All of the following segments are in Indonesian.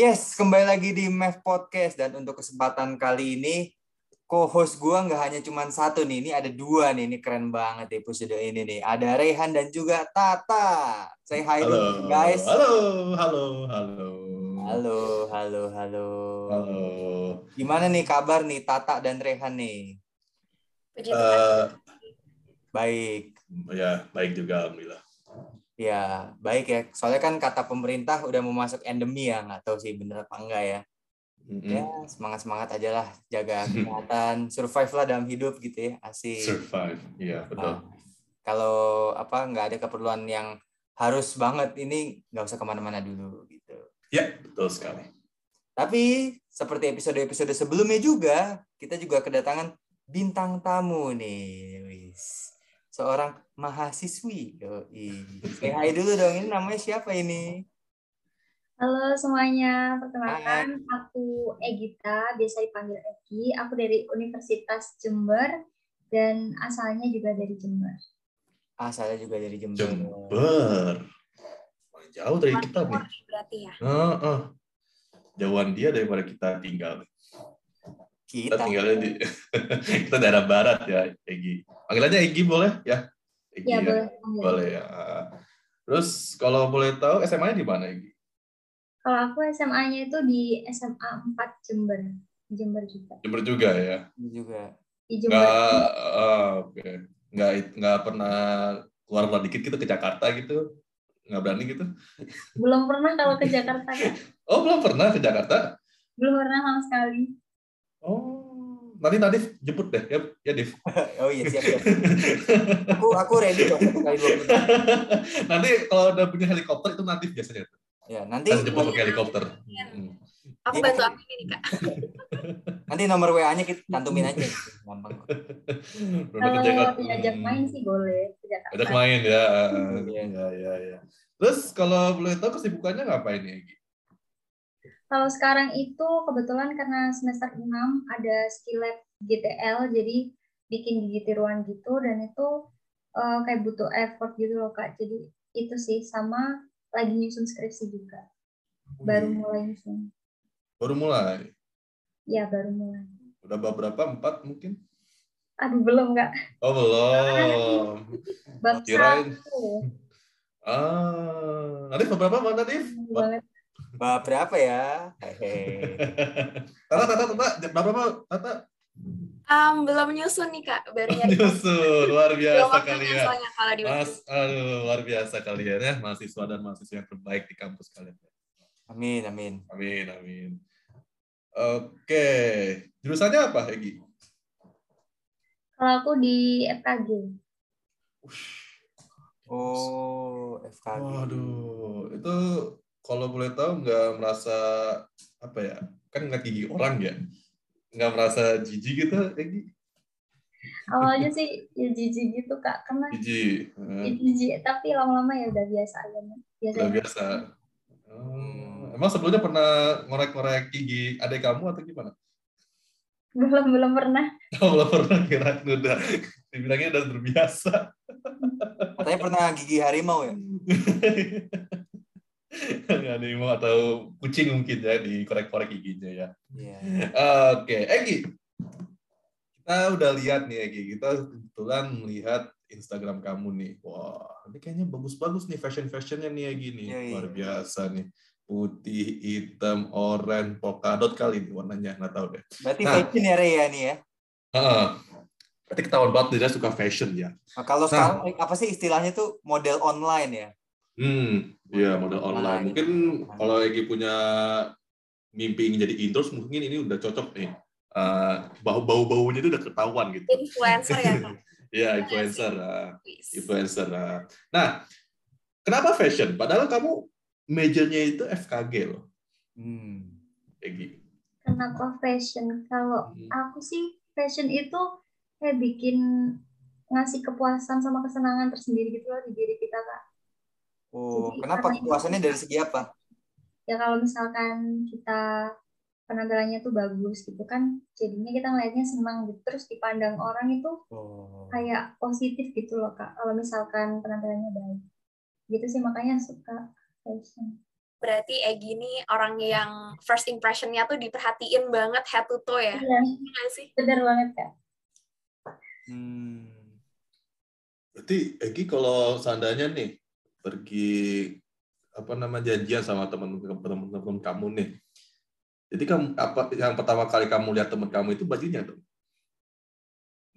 Yes, kembali lagi di MEF Podcast dan untuk kesempatan kali ini co-host gua nggak hanya cuma satu nih, ini ada dua nih, ini keren banget episode ini nih. Ada Rehan dan juga Tata. Say hi Halo, dulu, guys. halo, halo, halo. Halo, halo, halo. Halo. Gimana nih kabar nih Tata dan Rehan nih? Eh, Tuhan. Baik. ya, baik juga alhamdulillah. Ya, baik ya. Soalnya kan kata pemerintah udah mau masuk endemi ya, nggak tahu sih bener apa enggak ya. Mm-mm. Ya, semangat-semangat aja lah, jaga kesehatan, survive lah dalam hidup gitu ya, asik. Survive, iya betul. Nah, kalau apa nggak ada keperluan yang harus banget ini nggak usah ke mana-mana dulu gitu. Ya, betul sekali. Tapi seperti episode-episode sebelumnya juga kita juga kedatangan bintang tamu nih. Seorang mahasiswi. Yoi. Say hi dulu dong, ini namanya siapa ini? Halo semuanya, perkenalkan aku Egita, biasa dipanggil Egi. Aku dari Universitas Jember dan asalnya juga dari Jember. Ah, saya juga dari Jember. Jember. Jauh dari kita nih. Berarti ya. Heeh. Jauhan dia daripada kita tinggal. Kita Kita. tinggalnya di kita daerah barat ya, Egi. Panggilannya Egi boleh ya? Egi Ya, boleh. panggil. Boleh ya. Terus kalau boleh tahu SMA-nya di mana, Egi? Kalau aku SMA-nya itu di SMA 4 Jember. Jember juga. Jember juga ya. Juga. Di Jember. nggak ah, oke nggak nggak pernah keluar keluar dikit gitu ke Jakarta gitu nggak berani gitu Belum pernah kalau ke Jakarta. Oh belum pernah ke Jakarta Belum pernah sama sekali. Oh nanti Nadif jemput deh ya ya Div Oh iya siap siap. Aku aku ready kok satu kali dua puluh. nanti kalau udah punya helikopter itu Nadif biasanya tuh Ya nanti Kan jemput pakai helikopter Hmm. Aku Iya. bantu aku ini Kak. nanti nomor WA-nya kita cantumin aja. Gampang. Kalau diajak main sih boleh. Ajak main ya Iya. ya ya ya terus kalau boleh tahu kesibukannya ngapain ya Egi Kalau sekarang itu kebetulan karena semester 6 ada skill lab GTL jadi bikin gigi tiruan gitu dan itu eh, kayak butuh effort gitu loh Kak. Jadi itu sih sama lagi nyusun skripsi juga. Baru mulai nyusun. baru mulai Ya, baru mulai. udah beberapa empat mungkin Aduh, belum Kak. oh belum Bab Kirain. Ah, Nadif berapa Bang Nadif? Banget. Bah, berapa ya? Hehe. Tata, Tata, Tata, berapa? Tata? Um, belum nyusun nih kak, baru nyari. Nyusun, luar biasa kalian. soalnya kalau di Mas, aduh, luar biasa kalian ya, mahasiswa dan mahasiswa yang terbaik di kampus kalian. Amin amin. Amin, amin. Oke, jurusannya apa, Egi? Kalau aku di FKG. Oh FKG. Waduh, itu kalau boleh tahu nggak merasa apa ya? Kan nggak gigi orang ya, nggak merasa jijik gitu, Egi? Awalnya sih ya jijik gitu Kak, karena Jijik. ya Eh, jijik, tapi lama-lama ya udah biasa aja. Biasa Udah biasa. Oh, emang sebelumnya pernah ngorek-ngorek gigi adik kamu atau gimana? Belum belum pernah. Oh, belum pernah kira udah. Dibilangnya udah terbiasa. Katanya pernah gigi harimau ya? Nggak mau atau kucing mungkin ya dikorek-korek giginya ya. Iya. Oke, Egi. Kita udah lihat nih Egi. Kita kebetulan melihat Instagram kamu nih. Wah, ini kayaknya bagus-bagus nih fashion-fashionnya nih Egi nih. Iya, iya. Luar biasa nih. Putih, hitam, oranye, polka dot kali nih warnanya. Nggak tahu deh. Berarti Nah. fashion ya Ray ya nih ya? Heeh. Berarti ketahuan banget dia suka fashion ya. Nah, kalau Nah. sekarang apa sih istilahnya tuh model online ya? Hmm, iya model online. Online. Mungkin kalau Egi punya mimpi ingin jadi intros, mungkin ini udah cocok nih. Eh, bau-bau-baunya itu udah ketahuan gitu. influencer ya kak. Iya, influencer. Wis. influencer. ah. Nah, kenapa fashion? Padahal kamu majornya itu FKG loh, Hmm. Egi. Kenapa fashion? Kalau Hmm. aku sih fashion itu kayak bikin ngasih kepuasan sama kesenangan tersendiri gitu loh di diri kita kak. Oh, Jadi, kenapa kepuasannya dari segi apa? Ya kalau misalkan kita penampilannya tuh bagus gitu kan, jadinya kita ngeliatnya senang gitu. Terus dipandang orang itu Oh. kayak positif gitu loh kak. Kalau misalkan penampilannya baik. Gitu sih makanya suka fashion. berarti Egi ini orang yang first impression-nya tuh diperhatiin banget head to toe ya. Iya, Iya nggak sih? bener banget kak. Hmm. Berarti Egi kalau seandainya nih pergi apa nama janjian sama teman-teman kamu nih. Jadi kamu apa yang pertama kali kamu lihat teman kamu itu bajunya tuh?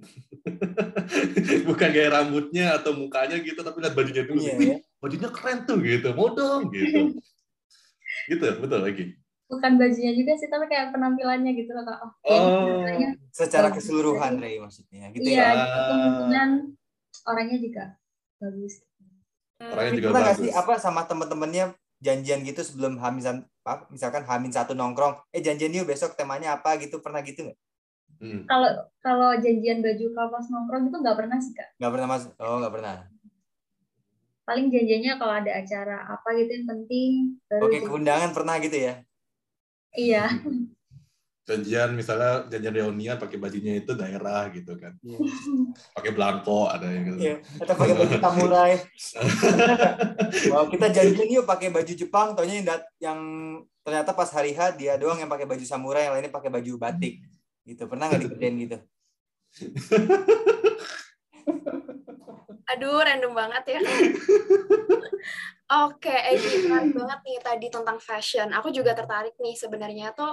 Bukan kayak rambutnya atau mukanya gitu, tapi lihat bajunya dulu. Iya, Wih, ya. bajunya keren tuh gitu, mau dong gitu. gitu, betul lagi. Bukan bajunya juga sih, tapi kayak penampilannya gitu loh kak. Oh, Oh. kayaknya Secara keseluruhan, Rey, maksudnya. Gitu iya, ya. gitu. kemungkinan orangnya juga bagus. Orangnya juga pernah nggak bagus. sih apa sama temen-temennya janjian gitu sebelum hamin apa misalkan hamin satu nongkrong eh janjian yuk besok temanya apa gitu pernah gitu nggak Hmm. Kalau kalau janjian baju kalau pas nongkrong itu nggak pernah sih kak. nggak pernah mas oh nggak pernah Paling janjiannya kalau ada acara apa gitu yang penting. Baru oke jadi- keundangan pernah gitu ya Iya. Janjian misalnya janjian reunian pakai bajunya itu daerah gitu kan. Pakai belangko ada yang gitu. Iya, atau pakai baju samurai. Wah, kita janjian yuk pakai baju Jepang, taunya yang, dat- yang ternyata pas hari H dia doang yang pakai baju samurai, yang lainnya pakai baju batik. Gitu. Pernah nggak dikerjain gitu? Aduh, random banget ya. Oke, Egi, menarik banget nih tadi tentang fashion. Aku juga tertarik nih sebenarnya tuh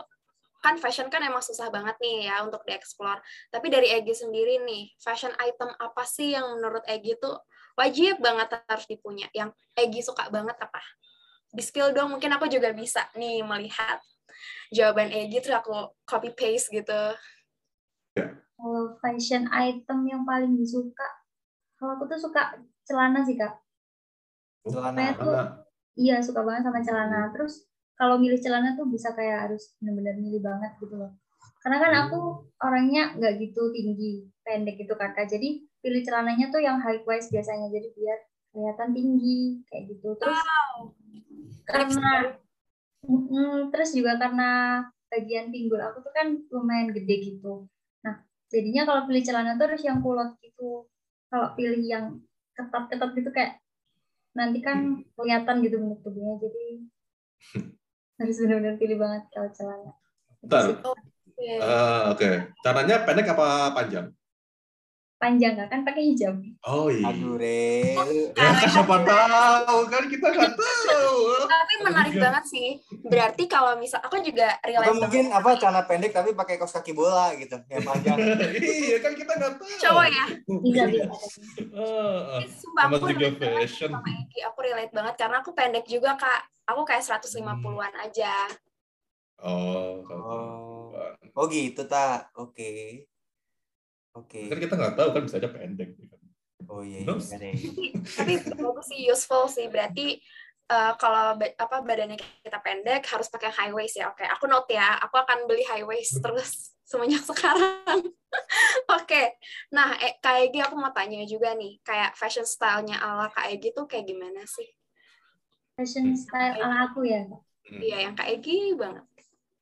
kan fashion kan emang susah banget nih ya untuk dieksplor. Tapi dari Egi sendiri nih, fashion item apa sih yang menurut Egi tuh wajib banget harus dipunya? Yang Egi suka banget apa? Di spill dong, mungkin aku juga bisa nih melihat jawaban Egi terus aku copy paste gitu. Kalau fashion item yang paling disuka, kalau aku tuh suka celana sih kak. Celana. Tuh iya suka banget sama celana. Terus kalau milih celana tuh bisa kayak harus benar-benar milih banget gitu loh. Karena kan aku orangnya nggak gitu tinggi, pendek gitu kan kak. Jadi pilih celananya tuh yang high waist biasanya. Jadi biar kelihatan tinggi kayak gitu. Terus karena Mm-mm, terus juga karena bagian pinggul aku tuh kan lumayan gede gitu. Nah, jadinya kalau pilih celana tuh harus yang kulot gitu. Kalau pilih yang ketat-ketat gitu kayak nanti kan kelihatan gitu bentuk tubuhnya. Jadi harus benar-benar pilih banget kalau celana. Bentar. sih. Oke. eh, oke. Caranya pendek apa panjang? Panjang nggak kan pakai hijab. Oh iya. Aduh, Re. Ya, kan siapa tahu kan kita nggak tahu. Tapi menarik banget sih. Berarti kalau misal aku juga relate Atau mungkin banget. apa celana pendek tapi pakai kaos kaki bola gitu, yang panjang. iya kan kita nggak tahu. cowok ya. Bisa bisa. Ah, ah. Sumpah aku juga fashion. sama Egi. Aku relate banget karena aku pendek juga kak. Aku kayak 150-an aja. Oh, kalau Oh. perempuan. Oh gitu tak. Oke. Oke. Kan kita nggak tahu kan bisa aja pendek. Oh iya, iya. Tapi bagus sih useful sih. Berarti eh, kalau apa badannya kita pendek harus pakai high waist ya. Oke, aku note ya. Aku akan beli high waist terus semenjak sekarang. Oke. Nah, eh, Egi aku mau tanya juga nih, kayak fashion style-nya ala Kak Egi tuh kayak gimana sih? Fashion style ala aku ya. Kak. Hmm. Iya, yang Kak Egi banget.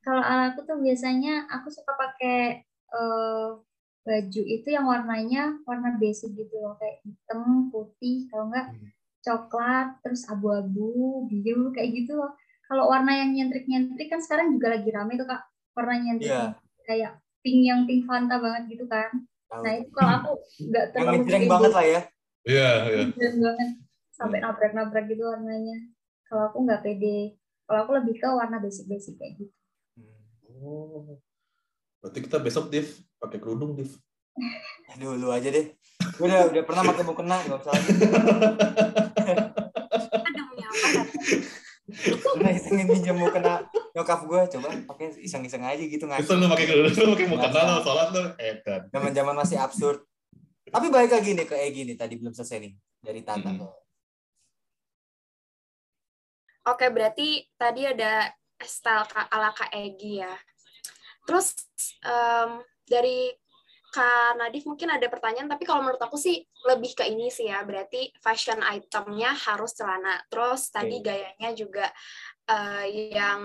Kalau ala aku tuh biasanya aku suka pakai eh, baju itu yang warnanya warna basic gitu loh kayak hitam, putih, kalau enggak Hmm. coklat, terus abu-abu, biru kayak gitu loh. Kalau warna yang nyentrik-nyentrik kan sekarang juga lagi rame tuh kak warna nyentrik Iya. kayak pink yang pink Fanta banget gitu kan. Tahu. Nah itu kalau aku nggak Yang terlalu pede, banget lah ya. Iya, iya. banget sampai nabrak-nabrak gitu warnanya. Kalau aku nggak pede. Kalau aku lebih ke warna basic-basic kayak gitu. Oh. Berarti kita besok Div pakai kerudung Div. Aduh, lu aja deh. Gue udah, udah pernah pakai mukena, nggak usah lagi. Aduh, menyampaikan. Pernah isengin minjem mukena nyokap gue, coba pakai iseng-iseng aja gitu Bisa nggak. lu pakai kerudung, lu pakai mukena lo, sholat lo, edan. Zaman-zaman masih absurd. Tapi balik lagi nih ke Egi nih, tadi belum selesai nih dari Tata. Hmm. Oke, berarti tadi ada style Kak- ala Kak Egi ya. Terus em, dari Kak Nadif mungkin ada pertanyaan, tapi kalau menurut aku sih lebih ke ini sih ya. Berarti fashion itemnya harus celana. Terus tadi gayanya juga eh, yang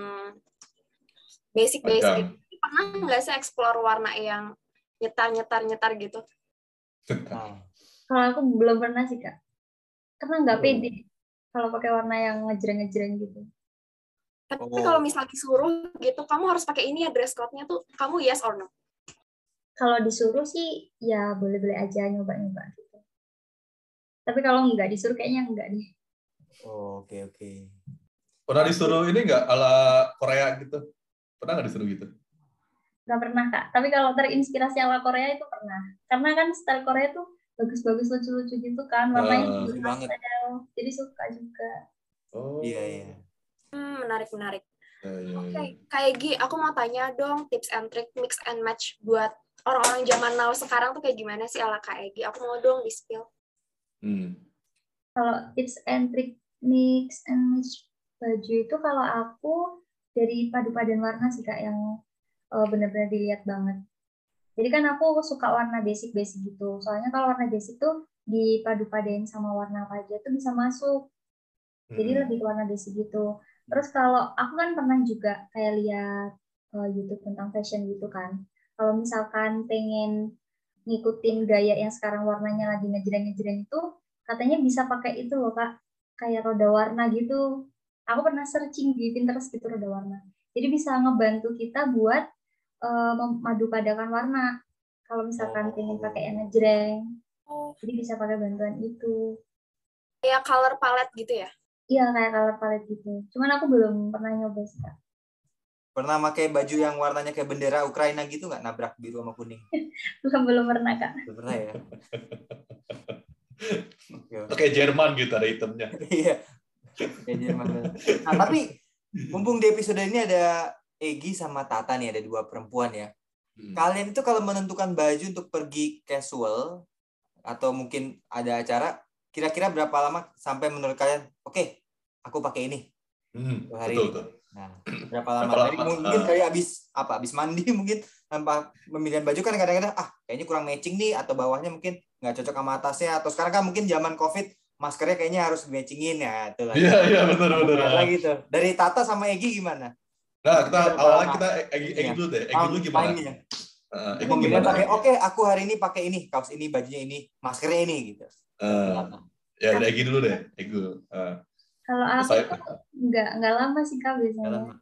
basic-basic. Pernah nggak sih explore warna yang nyetar-nyetar-nyetar gitu? Kalau aku belum pernah sih kak, karena nggak Oh. pede kalau pakai warna yang ngejreng-ngejreng gitu. Tapi Oh. kalau misalnya disuruh gitu, kamu harus pakai ini ya dress code-nya tuh, kamu yes or no? Kalau disuruh sih ya boleh-boleh aja nyoba-nyoba gitu. Tapi kalau nggak disuruh kayaknya enggak deh. Oh, Oke oke. Pernah disuruh ini nggak ala Korea gitu? Pernah nggak disuruh gitu? Nggak pernah kak. Tapi kalau terinspirasi ala Korea itu pernah. Karena kan style Korea tuh bagus-bagus lucu-lucu gitu kan. Warnanya juga Lucu banget. pastel. Jadi suka juga. Oh. Iya iya. Hmm, menarik menarik. Ya, ya, Oke, ya. kayak Gi, aku mau tanya dong tips and trick mix and match buat orang-orang zaman now sekarang tuh kayak gimana sih ala Kak Egi? Aku mau dong di spill. Hmm. Kalau tips and trick mix and match baju itu kalau aku dari padu-padan warna sih kak yang eh, benar-benar dilihat banget. Jadi kan aku suka warna basic-basic gitu. Soalnya kalau warna basic tuh dipadu-padain sama warna apa aja tuh bisa masuk. Jadi Hmm. lebih ke warna basic gitu. Terus kalau aku kan pernah juga kayak lihat eh, YouTube tentang fashion gitu kan. Kalau misalkan pengen ngikutin gaya yang sekarang warnanya lagi ngejreng-ngejreng itu, katanya bisa pakai itu loh kak, kayak roda warna gitu. Aku pernah searching di Pinterest gitu roda warna. Jadi bisa ngebantu kita buat eh, memadu-padakan warna. Kalau misalkan pengen pakai yang ngejreng, Oh, jadi bisa pakai bantuan itu. kayak color palette gitu ya? Iya kayak color palette gitu. Cuman aku belum pernah nyoba sih kak. Pernah pakai baju yang warnanya kayak bendera Ukraina gitu nggak nabrak biru sama kuning? Belum belum pernah kak. Belum pernah ya. Oke, oke. Kayak Jerman gitu ada itemnya. Iya. Kayak Jerman. Nah, tapi mumpung di episode ini ada Egi sama Tata nih, ada dua perempuan ya. Hmm. Kalian itu kalau menentukan baju untuk pergi casual atau mungkin ada acara, kira-kira berapa lama sampai menurut kalian, oke, aku pakai ini. Hmm, Hari betul ini. tuh. Nah, berapa lama? Berapa lama? mungkin Ah. kayak habis apa? Habis mandi mungkin tanpa pemilihan baju kan kadang-kadang ah kayaknya kurang matching nih atau bawahnya mungkin nggak cocok sama atasnya atau sekarang kan mungkin zaman covid maskernya kayaknya harus matchingin ya. Iya, iya benar benar. lagi tuh. Dari Tata sama Egi gimana? Nah, kita awalnya kita Egi, Egi Iya. dulu deh. Egi dulu gimana? Uh, gimana? pakai oke aku hari ini pakai ini kaos ini bajunya ini maskernya ini gitu. Eh, ya, udah Egi dulu deh. Egi dulu. Eh, Kalau aku Saya- tuh nggak nggak lama sih kak biasanya. lama.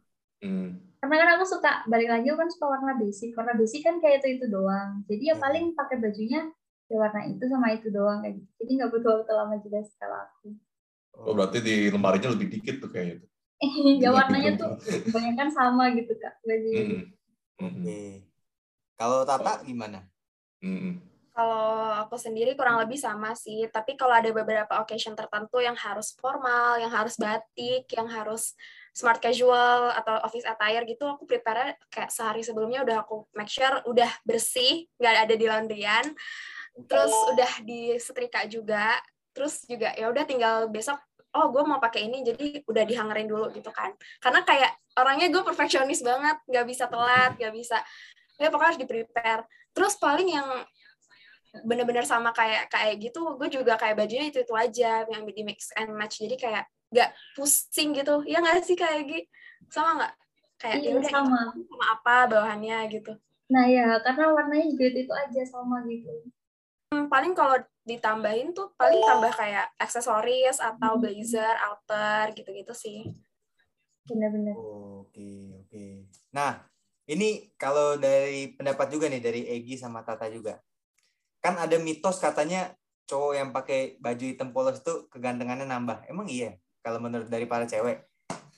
hmm. Karena kan aku suka balik lagi aku kan suka warna basic. Warna basic kan kayak itu itu doang. Jadi ya Hmm. paling pakai bajunya ya warna itu sama itu doang kayak gitu. Jadi nggak butuh waktu lama juga sih kalau aku. Oh, berarti di lemarinya lebih dikit tuh kayaknya. tuh. ya warnanya tuh kebanyakan sama gitu kak bajunya. Hmm. Hmm. Oke. Kalau Tata gimana? Hmm. Kalau aku sendiri kurang lebih sama sih, tapi kalau ada beberapa occasion tertentu yang harus formal, yang harus batik, yang harus smart casual atau office attire gitu, aku prepare kayak sehari sebelumnya udah aku make sure udah bersih, nggak ada di laundryan, terus udah disetrika juga, terus juga ya udah tinggal besok oh gue mau pakai ini jadi udah dihangerin dulu gitu kan. Karena kayak orangnya gue perfeksionis banget nggak bisa telat nggak bisa. Ya pokoknya harus di prepare terus paling yang bener-bener sama kayak kayak gitu gue juga kayak bajunya itu itu aja yang di mix and match. Jadi kayak nggak pusing gitu. Ya nggak sih kayak gitu sama nggak? Kayak Iya, ya udah sama. itu sama apa bawahannya gitu. Nah ya karena warnanya juga itu itu aja sama gitu. Hmm, paling kalau ditambahin tuh paling tambah kayak aksesoris atau Hmm. blazer outer gitu-gitu sih Bener-bener. Oke, oke. Nah, ini kalau dari pendapat juga nih dari Egi sama Tata juga. Kan ada mitos katanya cowok yang pakai baju hitam polos tuh kegantengannya nambah. Emang iya? Kalau menurut dari para cewek,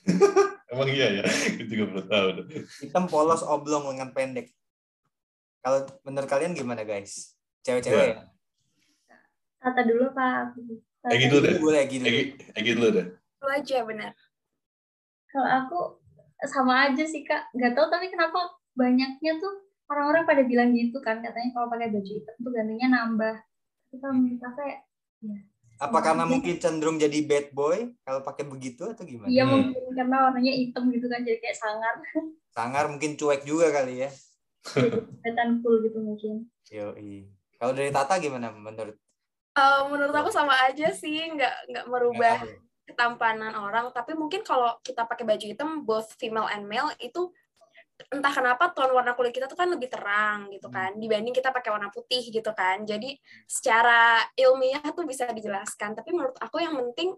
Emang iya ya? Itu juga belum tahu. hitam polos oblong lengan pendek. Kalau menurut kalian gimana guys? Cewek-cewek ya? Tata dulu kak. aku. Tata Egi dulu deh. Boleh Egi dulu. Egi, dulu deh. itu aja benar Kalau aku sama aja sih kak. Gak tau tapi kenapa banyaknya tuh orang-orang pada bilang gitu kan katanya kalau pakai baju hitam tuh gantengnya nambah. Tapi kalau menurut aku ya Apa karena aja. mungkin cenderung jadi bad boy kalau pakai begitu atau gimana? Iya Hmm. mungkin karena warnanya hitam gitu kan jadi kayak sangar. Sangar mungkin cuek juga kali ya. kelihatan cool gitu mungkin. Yoi. Kalau dari Tata gimana menurut? Eh, menurut aku sama aja sih nggak nggak merubah ketampanan orang. Tapi mungkin kalau kita pakai baju hitam both female and male itu entah kenapa tone warna kulit kita tuh kan lebih terang gitu kan dibanding kita pakai warna putih gitu kan. Jadi secara ilmiah tuh bisa dijelaskan. Tapi menurut aku yang penting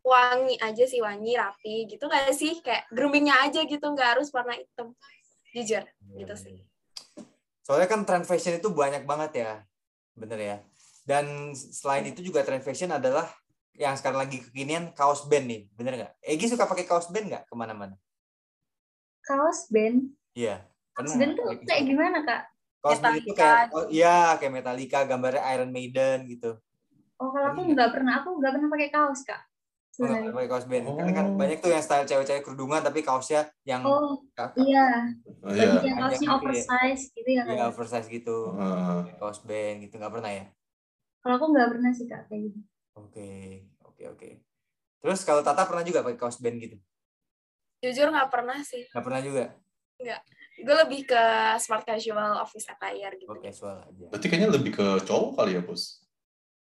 wangi aja sih wangi rapi gitu nggak sih? Kayak groomingnya aja gitu nggak harus warna hitam. Jujur gitu sih. Soalnya kan trend fashion itu banyak banget ya. Bener ya. Dan selain itu juga trend fashion adalah yang sekarang lagi kekinian kaos band nih. Bener nggak? Egi suka pakai kaos band nggak ke mana-mana? Kaos band. Iya. Kaos band tuh pakai kayak gimana kak? Kaos band itu Metallica kayak, gitu. oh, iya kayak Metallica, gambarnya Iron Maiden gitu. Oh kalau aku Iya. nggak pernah, aku nggak pernah pakai kaos kak. Oh, pakai kaos band. Karena kan Oh. banyak tuh yang style cewek-cewek kerudungan tapi kaosnya yang Oh kakak. iya, Oh, iya. yang kaosnya gitu ya. oversize gitu ya Iya, kak. oversize gitu. Heeh. Kaos band gitu nggak pernah ya? Kalau aku nggak pernah sih kak kayak gitu. Oke, oke, oke. Terus kalau Tata pernah juga pakai kaos band gitu? jujur nggak pernah sih Nggak pernah juga? gue lebih ke smart casual office attire gitu Oke, casual aja. Berarti kayaknya lebih ke cowok kali ya, Bos?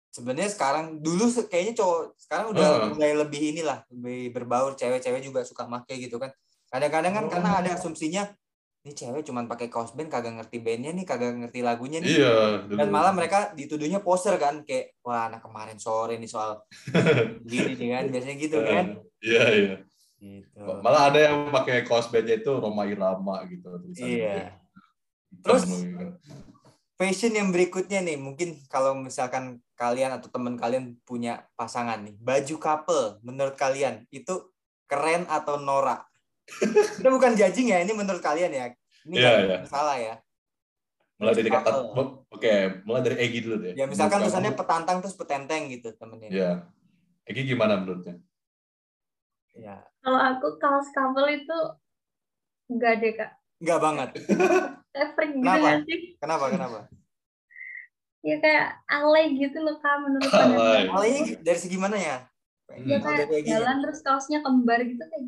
Sebenarnya sekarang dulu kayaknya cowok sekarang udah Heeh. mulai lebih inilah lebih berbaur cewek-cewek juga suka make gitu kan. Kadang-kadang kan Oh. karena ada asumsinya ini cewek cuman pakai kaos band kagak ngerti bandnya nih kagak ngerti lagunya nih. Iya. Dan malah mereka dituduhnya poser kan kayak wah anak kemarin sore nih soal gini nih kan biasanya gitu kan. Iya, iya. Gitu. Malah ada yang pakai kaos bandnya itu Roma Irama gitu. Iya. Hitam Terus gitu. fashion yang berikutnya nih mungkin kalau misalkan kalian atau teman kalian punya pasangan nih baju couple menurut kalian itu keren atau norak itu bukan judging ya ini menurut kalian ya. Ini nggak iya. salah ya. Mulai dari kata oke mulai dari Egi dulu deh. Ya misalkan Menurut tulisannya kamu- petantang terus petenteng gitu temennya ya Egi gimana menurutnya? Ya Kalau aku kaos couple itu nggak deh kak. nggak banget. Freak gitu Kenapa? nggak sih? kenapa kenapa? Ya kayak alay gitu loh kak menurut Alay. Alay dari segi mana ya Ya Kalau kayak ya? jalan terus kaosnya kembar gitu kayak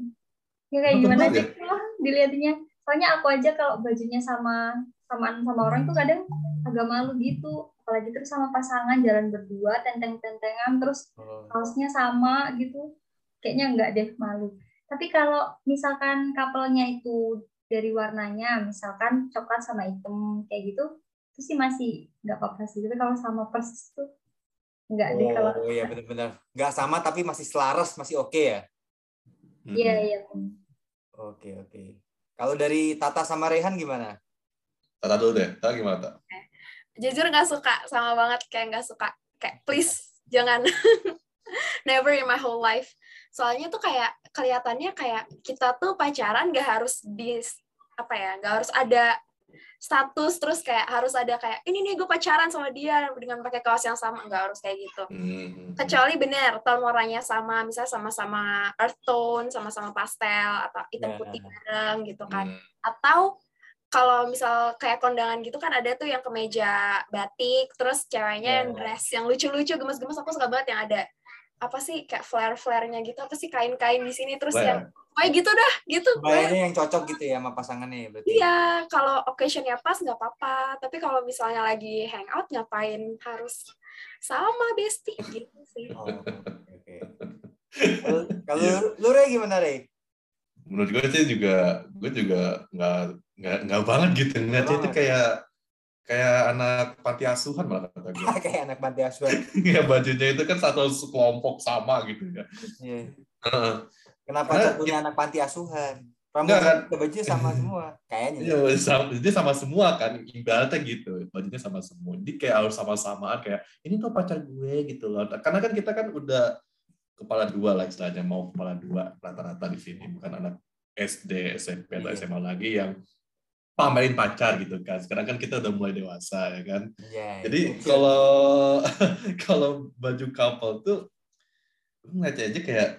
ya kayak Oh, gimana sih? lah dilihatnya soalnya aku aja kalau bajunya sama samaan sama orang tuh kadang agak malu gitu. Apalagi terus sama pasangan jalan berdua tenteng-tentengan terus Oh, kaosnya sama gitu. Kayaknya enggak deh malu. Tapi kalau misalkan couple-nya itu dari warnanya misalkan coklat sama hitam kayak gitu itu sih masih nggak apa-apa sih. Tapi kalau sama persis tuh enggak deh kalau oh iya benar-benar nggak sama tapi masih selaras masih oke ya iya Mm-mm. iya. Oke oke. Kalau dari Tata sama Rehan gimana? Tata dulu deh. Tata gimana Tata? Jujur nggak suka sama banget kayak nggak suka. Kayak please jangan. Never in my whole life. Soalnya tuh kayak kelihatannya kayak kita tuh pacaran nggak harus di apa ya nggak harus ada status terus kayak harus ada kayak ini nih gue pacaran sama dia dengan pakai kaos yang sama nggak harus kayak gitu Hmm. kecuali bener tone warnanya sama misalnya sama-sama earth tone sama-sama pastel atau hitam Ya. putih bareng gitu kan Hmm. atau kalau misal kayak kondangan gitu kan ada tuh yang kemeja batik terus ceweknya yang Ya. dress yang lucu-lucu gemes-gemes aku suka banget yang ada apa sih kayak flare-flare-nya gitu apa sih kain-kain di sini terus yang kayak gitu dah gitu Bayarnya yang cocok gitu ya sama pasangannya ya berarti. iya kalau occasionnya pas nggak apa-apa tapi kalau misalnya lagi hangout ngapain harus sama bestie gitu sih Oh, oke. Kalau- Kalau lu Re gimana Re? menurut gue sih juga gue juga nggak nggak nggak banget gitu ngeliatnya itu banget. kayak kayak anak panti asuhan malah kata gue Kayak anak panti asuhan. ya bajunya itu kan satu kelompok sama gitu ya Iya. Kenapa Cak punya anak panti asuhan? Enggak, kan? Rambutnya bajunya sama semua. Kayaknya. Iya, sama, dia sama semua kan, ibaratnya gitu, bajunya sama semua. Jadi kayak harus sama-samaan kayak ini tuh pacar gue gitu loh. Karena kan kita kan udah kepala dua lah istilahnya mau kepala dua rata-rata di sini, bukan anak SD, SMP atau Iya. SMA lagi yang pamerin pacar gitu kan. Sekarang kan kita udah mulai dewasa ya kan. Iya. Jadi iya. kalau kalau baju couple tuh ngeliatnya aja kayak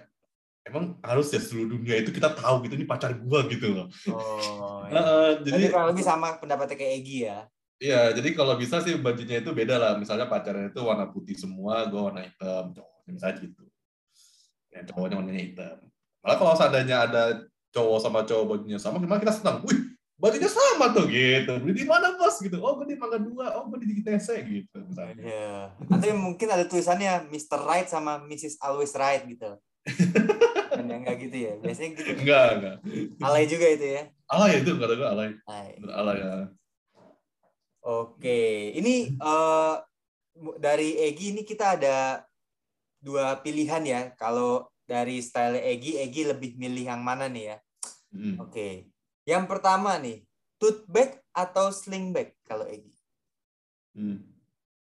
emang harus ya seluruh dunia itu kita tahu gitu ini pacar gua gitu loh. Oh, iya. Heeh, Jadi kurang lebih sama pendapatnya kayak Egi ya. Iya, jadi kalau bisa sih bajunya itu beda lah. Misalnya pacarnya itu warna putih semua, gue warna hitam, cowoknya misalnya gitu. Ya, cowoknya warnanya hitam. Malah kalau seandainya ada cowok sama cowok bajunya sama, gimana kita senang? Wih, bajunya sama tuh gitu. Beli di mana bos gitu? Oh, gue di Mangga Dua, oh gue di ITC gitu. Misalnya. Iya. Atau mungkin ada tulisannya Mr. Right sama Mrs. Always Right gitu. Yang enggak gitu ya. Biasanya gitu. Enggak, enggak. Alay juga itu ya. Alay itu kata gue alay. Alay. Alay ya. Oke, ini eh, dari Egi ini kita ada dua pilihan ya. Kalau dari style Egi, Egi lebih milih yang mana nih ya? Hmm. Oke. Yang pertama nih, tote bag atau sling bag kalau Egi? Hmm.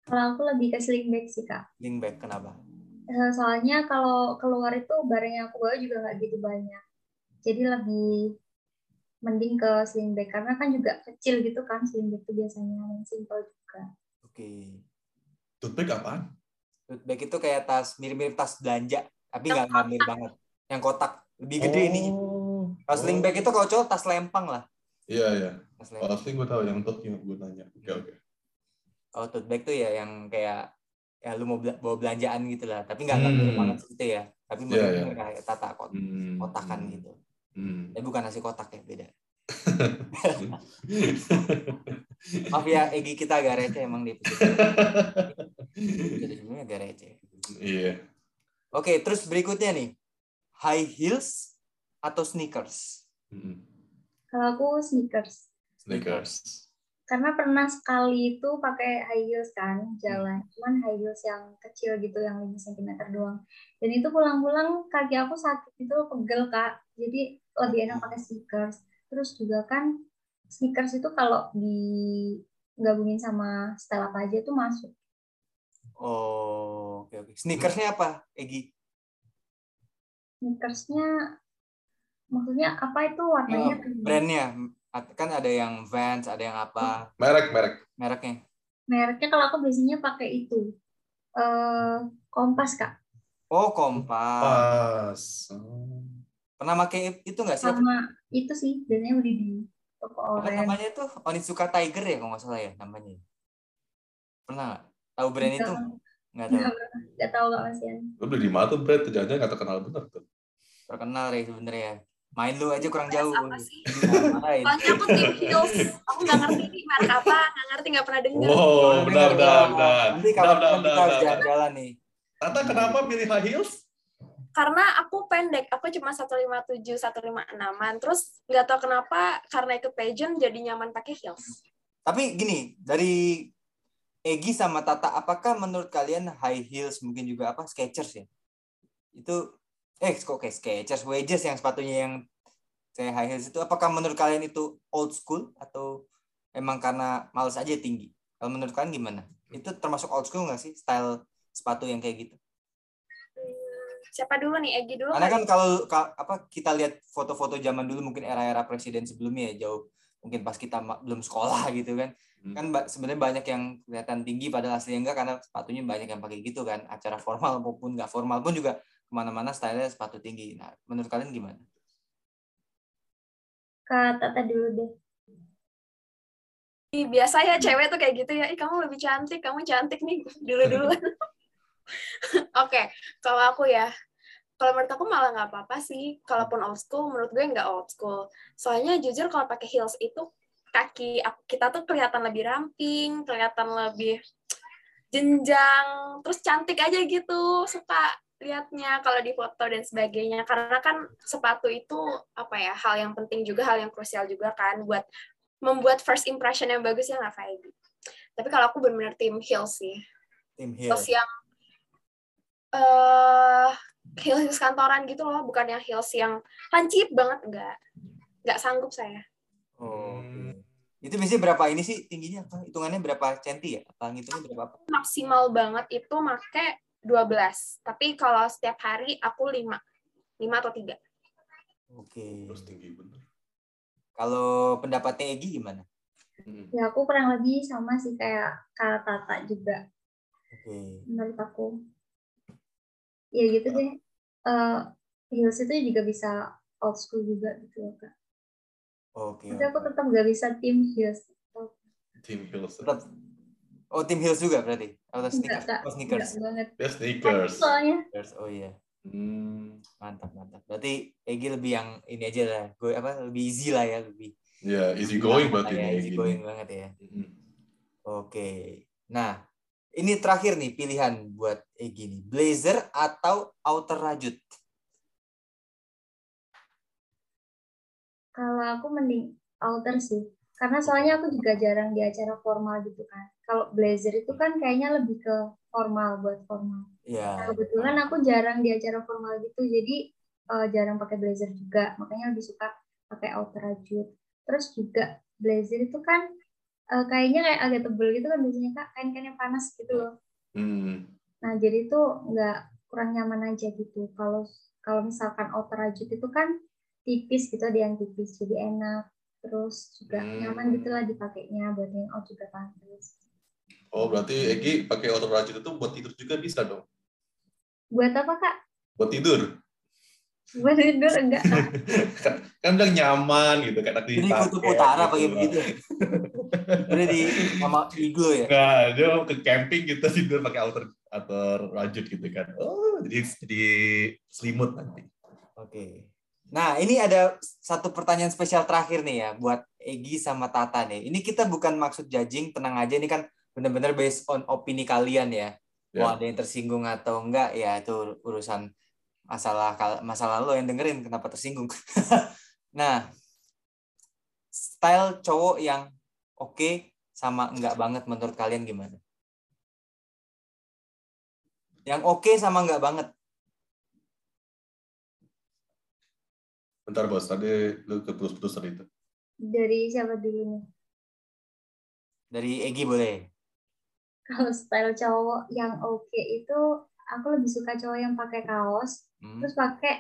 Kalau aku lebih ke sling bag sih kak. Sling bag kenapa? Eh, Soalnya kalau keluar itu barang yang aku bawa juga nggak gitu banyak. Jadi lebih mending ke sling bag karena kan juga kecil gitu kan sling bag itu biasanya yang simple juga. Oke. Tote bag apaan? Tote bag itu kayak tas mirip-mirip tas belanja, tapi nggak mirip banget. Yang kotak lebih gede ini. Oh. Kalau sling bag itu kalau cowok tas lempang lah. Iya, iya. Kalau sling gue tahu yang tote yang gue nanya. Oke, oke. Oh, tote bag tuh ya yang kayak ya lu mau bela- bawa belanjaan gitu lah, tapi nggak Hmm. banget gitu ya. Tapi Iya, bener kayak tata kot Hmm. kotakan gitu. Hmm. Eh bukan nasi kotak ya, beda. Maaf ya, Egi kita agak receh emang di episode. Agak receh. Iya. Oke, terus berikutnya nih. High heels atau sneakers? Hmm. Kalau aku sneakers. Sneakers. Karena pernah sekali itu pakai high heels kan jalan, cuman high heels yang kecil gitu yang 5 cm doang. Dan itu pulang-pulang kaki aku sakit itu pegel kak. Jadi lebih enak pakai sneakers. Terus juga kan sneakers itu kalau digabungin sama style apa aja tuh masuk. Oh, oke oke. Sneakersnya apa, Egi? Sneakersnya maksudnya apa itu warnanya? Oh, brandnya kan ada yang Vans, ada yang apa Merek, merek. mereknya? Mereknya kalau aku biasanya pakai itu. eh kompas kak. Oh, Kompas. Pas. Oh. Pernah pakai itu nggak sih? Sama itu sih biasanya beli di toko Apa oren. namanya tuh Onitsuka Tiger ya kalau nggak salah ya namanya. Pernah nggak? Tahu brand itu? Nggak tahu. Nggak, tahu kak Masian. Lu beli di mana tuh? Tuh Jangan-jangan nggak terkenal bener tuh. Terkenal ya sebenarnya. Main lu aja kurang jauh. apa sih? Soalnya aku tim heels, aku nggak ngerti ini merek apa, nggak ngerti, nggak pernah dengar. Wow, benar, benar, benar. Nanti kalau Benar, benar, kita benar, harus benar. jalan-jalan nih. Tata kenapa pilih high heels? Karena aku pendek, aku cuma 157, 156-an. Terus nggak tahu kenapa, karena ikut pageant jadi nyaman pakai heels. Tapi gini, dari Egi sama Tata, apakah menurut kalian high heels mungkin juga apa Skechers ya? Itu eh kok kayak Skechers, wedges yang sepatunya yang kayak high heels itu apakah menurut kalian itu old school atau emang karena males aja tinggi? Kalau menurut kalian gimana? Itu termasuk old school nggak sih style sepatu yang kayak gitu? Hmm, Siapa dulu nih? Egi dulu Karena kan kalau ka- apa kita lihat foto-foto zaman dulu mungkin era-era presiden sebelumnya ya jauh mungkin pas kita belum sekolah gitu kan Hmm. kan sebenarnya banyak yang kelihatan tinggi padahal aslinya enggak karena sepatunya banyak yang pakai gitu kan acara formal maupun nggak formal pun juga ke mana-mana stylenya sepatu tinggi nah menurut kalian gimana Kak Tata dulu deh. Biasa ya cewek tuh kayak gitu ya. Ih, kamu lebih cantik, kamu cantik nih dulu-dulu. Oke, kalau aku ya, kalau menurut aku malah nggak apa-apa sih. Kalaupun old school, menurut gue nggak old school. Soalnya jujur kalau pakai heels itu kaki aku- kita tuh kelihatan lebih ramping, kelihatan lebih jenjang, terus cantik aja gitu. Suka liatnya kalau di foto dan sebagainya. Karena kan sepatu itu apa ya hal yang penting juga, hal yang krusial juga kan buat membuat first impression yang bagus ya nggak Faibi. Tapi kalau aku benar-benar tim heels sih. tim heel Heels yang eh heels, heels kantoran gitu loh, bukan yang heels yang lancip banget enggak. Enggak sanggup saya. oh, Hmm. itu biasanya berapa ini sih tingginya apa hitungannya berapa centi ya apa ngitungnya berapa apa? Maksimal banget itu make 12. Tapi kalau setiap hari aku 5. 5 atau 3. oke Terus tinggi bener. kalau pendapatnya Egi gimana Hmm. Ya aku kurang lebih sama sih kayak Kak Tata juga oke menurut aku. Ya gitu deh. Eh heels itu juga bisa old school juga gitu loh kak. oke Tapi aku oke. tetap gak bisa tim heels. Team heels. Tetap- oh tim heels juga berarti atau sneakers oh sneakers Enggak banget. Dia sneakers. Soalnya Sneakers, oh iya Hmm. mantap mantap berarti Egi lebih yang ini aja lah gue apa lebih easy lah ya lebih Ya, easy going berarti ya, nih. easy gini. going banget ya Hmm. oke nah ini terakhir nih pilihan buat Egi nih blazer atau outer rajut kalau aku mending outer sih. Karena soalnya aku juga jarang di acara formal gitu kan. Kalau blazer itu kan kayaknya lebih ke formal buat formal. Iya. Nah, kebetulan aku jarang di acara formal gitu, jadi eh, jarang pakai blazer juga. Makanya lebih suka pakai outer rajut. Terus juga blazer itu kan eh, kayaknya kayak agak tebel gitu kan biasanya kak, kain-kain yang panas gitu loh. Hmm. Nah, jadi itu nggak kurang nyaman aja gitu. Kalau kalau misalkan outer rajut itu kan tipis gitu, ada yang tipis, jadi enak. Terus juga Hmm. nyaman gitu lah dipakainya, buat hangout juga pantas. Oh, berarti Egi pakai outer rajut itu buat tidur juga bisa dong? Buat apa kak? Buat tidur? Buat tidur enggak kak? kan, kan bilang nyaman gitu, kan Jadi kutub utara pakai begitu. Udah di sama Igo ya. Nah, dia mau ke camping kita tidur pakai outer outer rajut gitu kan. Oh, jadi jadi selimut nanti. Oke. Nah, ini ada satu pertanyaan spesial terakhir nih ya buat Egi sama Tata nih. Ini kita bukan maksud judging, tenang aja ini kan benar-benar based on opini kalian ya. Mau Ya. ada yang tersinggung atau enggak ya itu urusan masalah kal- masalah lo yang dengerin kenapa tersinggung. nah, style cowok yang oke sama enggak banget menurut kalian gimana? Yang oke sama enggak banget. Bentar bos, tadi lu keputus-putus tadi itu. Dari siapa dulu nih? Dari Egi boleh. Kalau style cowok yang oke itu aku lebih suka cowok yang pakai kaos Hmm, terus pakai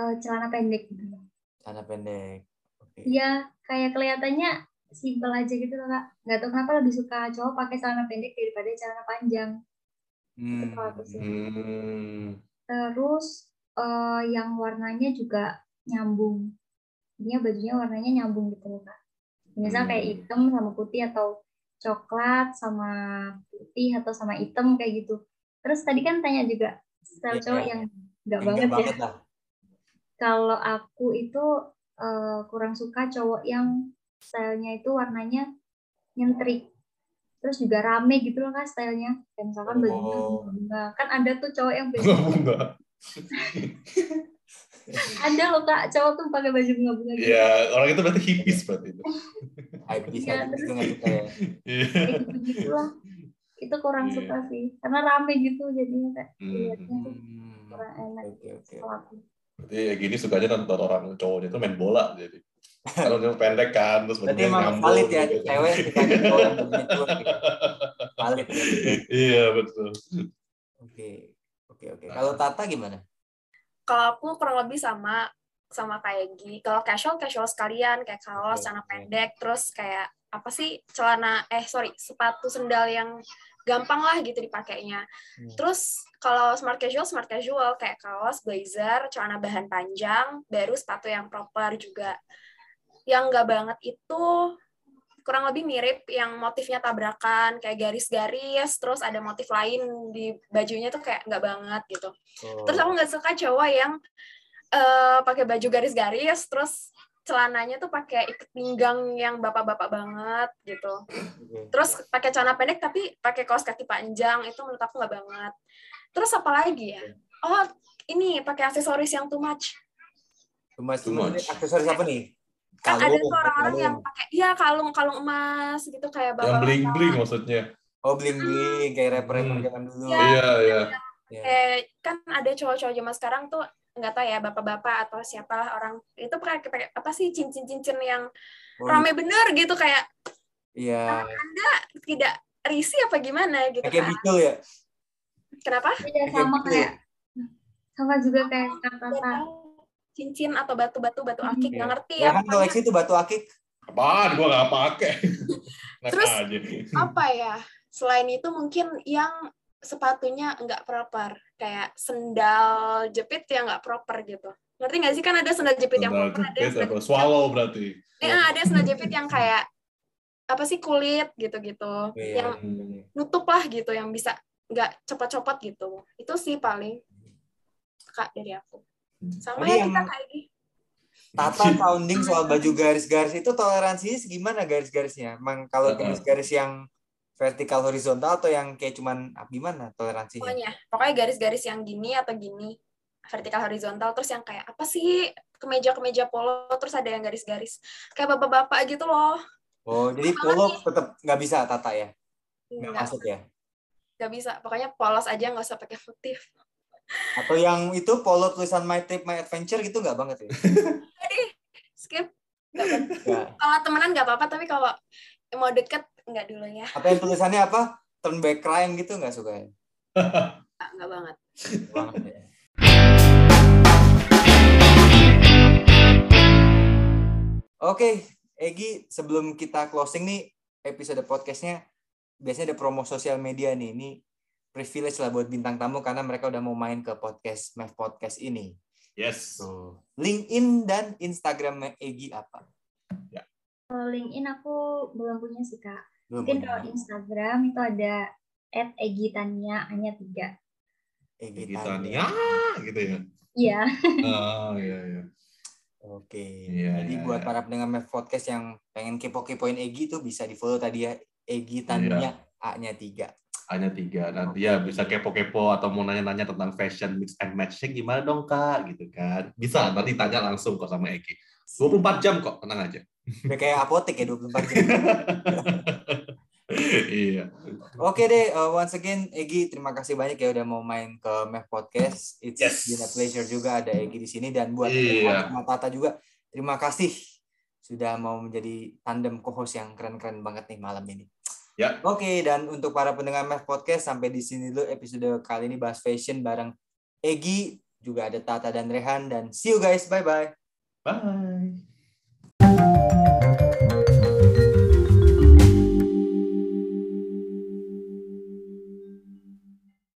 eh, celana pendek gitu. celana pendek. Oke. Iya, kayak kelihatannya simpel aja gitu loh kak. Nggak tahu kenapa lebih suka cowok pakai celana pendek daripada celana panjang. Itu Hmm. kalau aku sih. Hmm. Terus eh, yang warnanya juga nyambung. Ini bajunya warnanya nyambung gitu loh kak. Misal kayak Hmm. hitam sama putih atau coklat sama putih atau sama hitam kayak gitu. Terus tadi kan tanya juga style Iya. cowok yang nggak banget ya. lah. Kalau aku itu eh, kurang suka cowok yang stylenya itu warnanya nyentrik. Terus juga rame gitu loh kak stylenya. Kayak misalkan bajunya Oh. bunga. Kan ada tuh cowok yang Bunga ada loh kak cowok tuh pakai baju bunga-bunga gitu. Ya, orang itu berarti hippies berarti itu. Iya, habis terus- itu nggak suka ya. Iya. Gitu lah. Itu kurang Iya. suka sih. Karena rame gitu jadinya kayak Hmm. Hmm. kurang enak. Oke oke. Kalau aku. Berarti ya gini sukanya nonton orang cowoknya itu main bola jadi. Kalau dia pendek kan terus Berarti emang valid ya gitu kan. cewek gitu. Valid. ya. Iya betul. Oke. Oke oke. Kalau Tata gimana? Kalau aku kurang lebih sama sama kayak Gi. Kalau casual casual sekalian kayak kaos, celana pendek, terus kayak apa sih celana eh sorry sepatu sendal yang gampang lah gitu dipakainya. Hmm. Terus kalau smart casual smart casual kayak kaos, blazer, celana bahan panjang, baru sepatu yang proper juga. Yang nggak banget itu kurang lebih mirip yang motifnya tabrakan kayak garis-garis terus ada motif lain di bajunya tuh kayak nggak banget gitu. Oh, terus aku nggak suka cowok yang eh, pakai baju garis-garis terus celananya tuh pakai ikat pinggang yang bapak-bapak banget gitu. Oke. terus pakai celana pendek tapi pakai kaos kaki panjang itu menurut aku nggak banget. Terus apa lagi ya? Oh ini pakai aksesoris yang too much. Too cuma much. aksesoris apa nih? Kan ada tuh orang-orang yang pakai iya kalung kalung emas gitu kayak Yang bapak bling bling maksudnya. Oh bling bling kayak rapper-rapper Hmm. zaman dulu. Iya. Iya iya. Ya. kayak kan ada cowok-cowok zaman sekarang tuh nggak tahu ya bapak-bapak atau siapalah orang itu pakai pakai apa sih cincin-cincin yang Oh, rame bener gitu kayak Iya. tidak risih apa gimana gitu Kayak kan beetle ya. kenapa Iya Kayak sama kayak sama juga kayak kata. Cincin atau batu-batu batu akik Iya. nggak ngerti Ya ya kan koleksi itu batu akik. Apaan? Gua nggak pakai. Terus- aja. apa ya selain itu mungkin yang sepatunya nggak proper kayak sendal jepit yang nggak proper gitu ngerti nggak sih kan ada sendal jepit yang Sandal proper ada yang jepit sendal apa? Swallow berarti. Eh, ada sendal jepit yang kayak apa sih kulit gitu-gitu Iya. yang Hmm. nutup lah gitu yang bisa nggak copot-copot gitu itu sih paling kak dari aku sama ya kita kayak gini Tata sounding soal baju garis-garis itu toleransinya segimana garis-garisnya? Emang kalau garis-garis yang vertikal horizontal atau yang kayak cuman ah, gimana toleransinya? pokoknya pokoknya garis-garis yang gini atau gini vertikal horizontal terus yang kayak apa sih kemeja-kemeja polo terus ada yang garis-garis kayak bapak-bapak gitu loh Oh, jadi polo tetap nggak bisa Tata ya? Nggak Nggak. masuk ya? Gak bisa. Pokoknya polos aja nggak usah pakai motif. Atau yang itu polo tulisan My Trip My Adventure gitu nggak banget ya? Skip. Kalau temenan nggak apa-apa, tapi kalau mau deket nggak dulu ya. Apa yang tulisannya apa? Turn back crime gitu nggak suka ya? Nggak, banget. Banget ya. Oke, Egi, sebelum kita closing nih episode podcastnya, biasanya ada promo sosial media nih. Ini privilege lah buat bintang tamu karena mereka udah mau main ke podcast Mev Podcast ini. Yes. Tuh. LinkedIn dan Instagram Egi apa? Kalau LinkedIn aku belum punya sih kak. Belum Mungkin punya. kalau Instagram itu ada @egitania hanya tiga. Egi Kita Tania. nih, gitu ya. Iya. Oh iya iya. Oke. Iya, Jadi iya, buat iya. para pendengar Mev Podcast yang pengen kepo-kepoin Egi tuh bisa di follow tadi ya. Egi Iya. Tania A-nya tiga. Hanya tiga. Nanti ya bisa kepo-kepo atau mau nanya-nanya tentang fashion mix and matchnya gimana dong kak, gitu kan? Bisa nanti tanya langsung kok sama Eki. 24 jam kok, tenang aja. Udah kayak apotek ya 24 jam. iya. Oke deh, uh, once again Egi terima kasih banyak ya udah mau main ke Mev Podcast. It's Yes. been a pleasure juga ada Egi di sini dan buat Iya. sama Tata juga terima kasih sudah mau menjadi tandem co-host yang keren-keren banget nih malam ini. Ya. Oke, dan untuk para pendengar Mev Podcast sampai di sini dulu episode kali ini bahas fashion bareng Egi, juga ada Tata dan Rehan dan see you guys. Bye bye. Bye.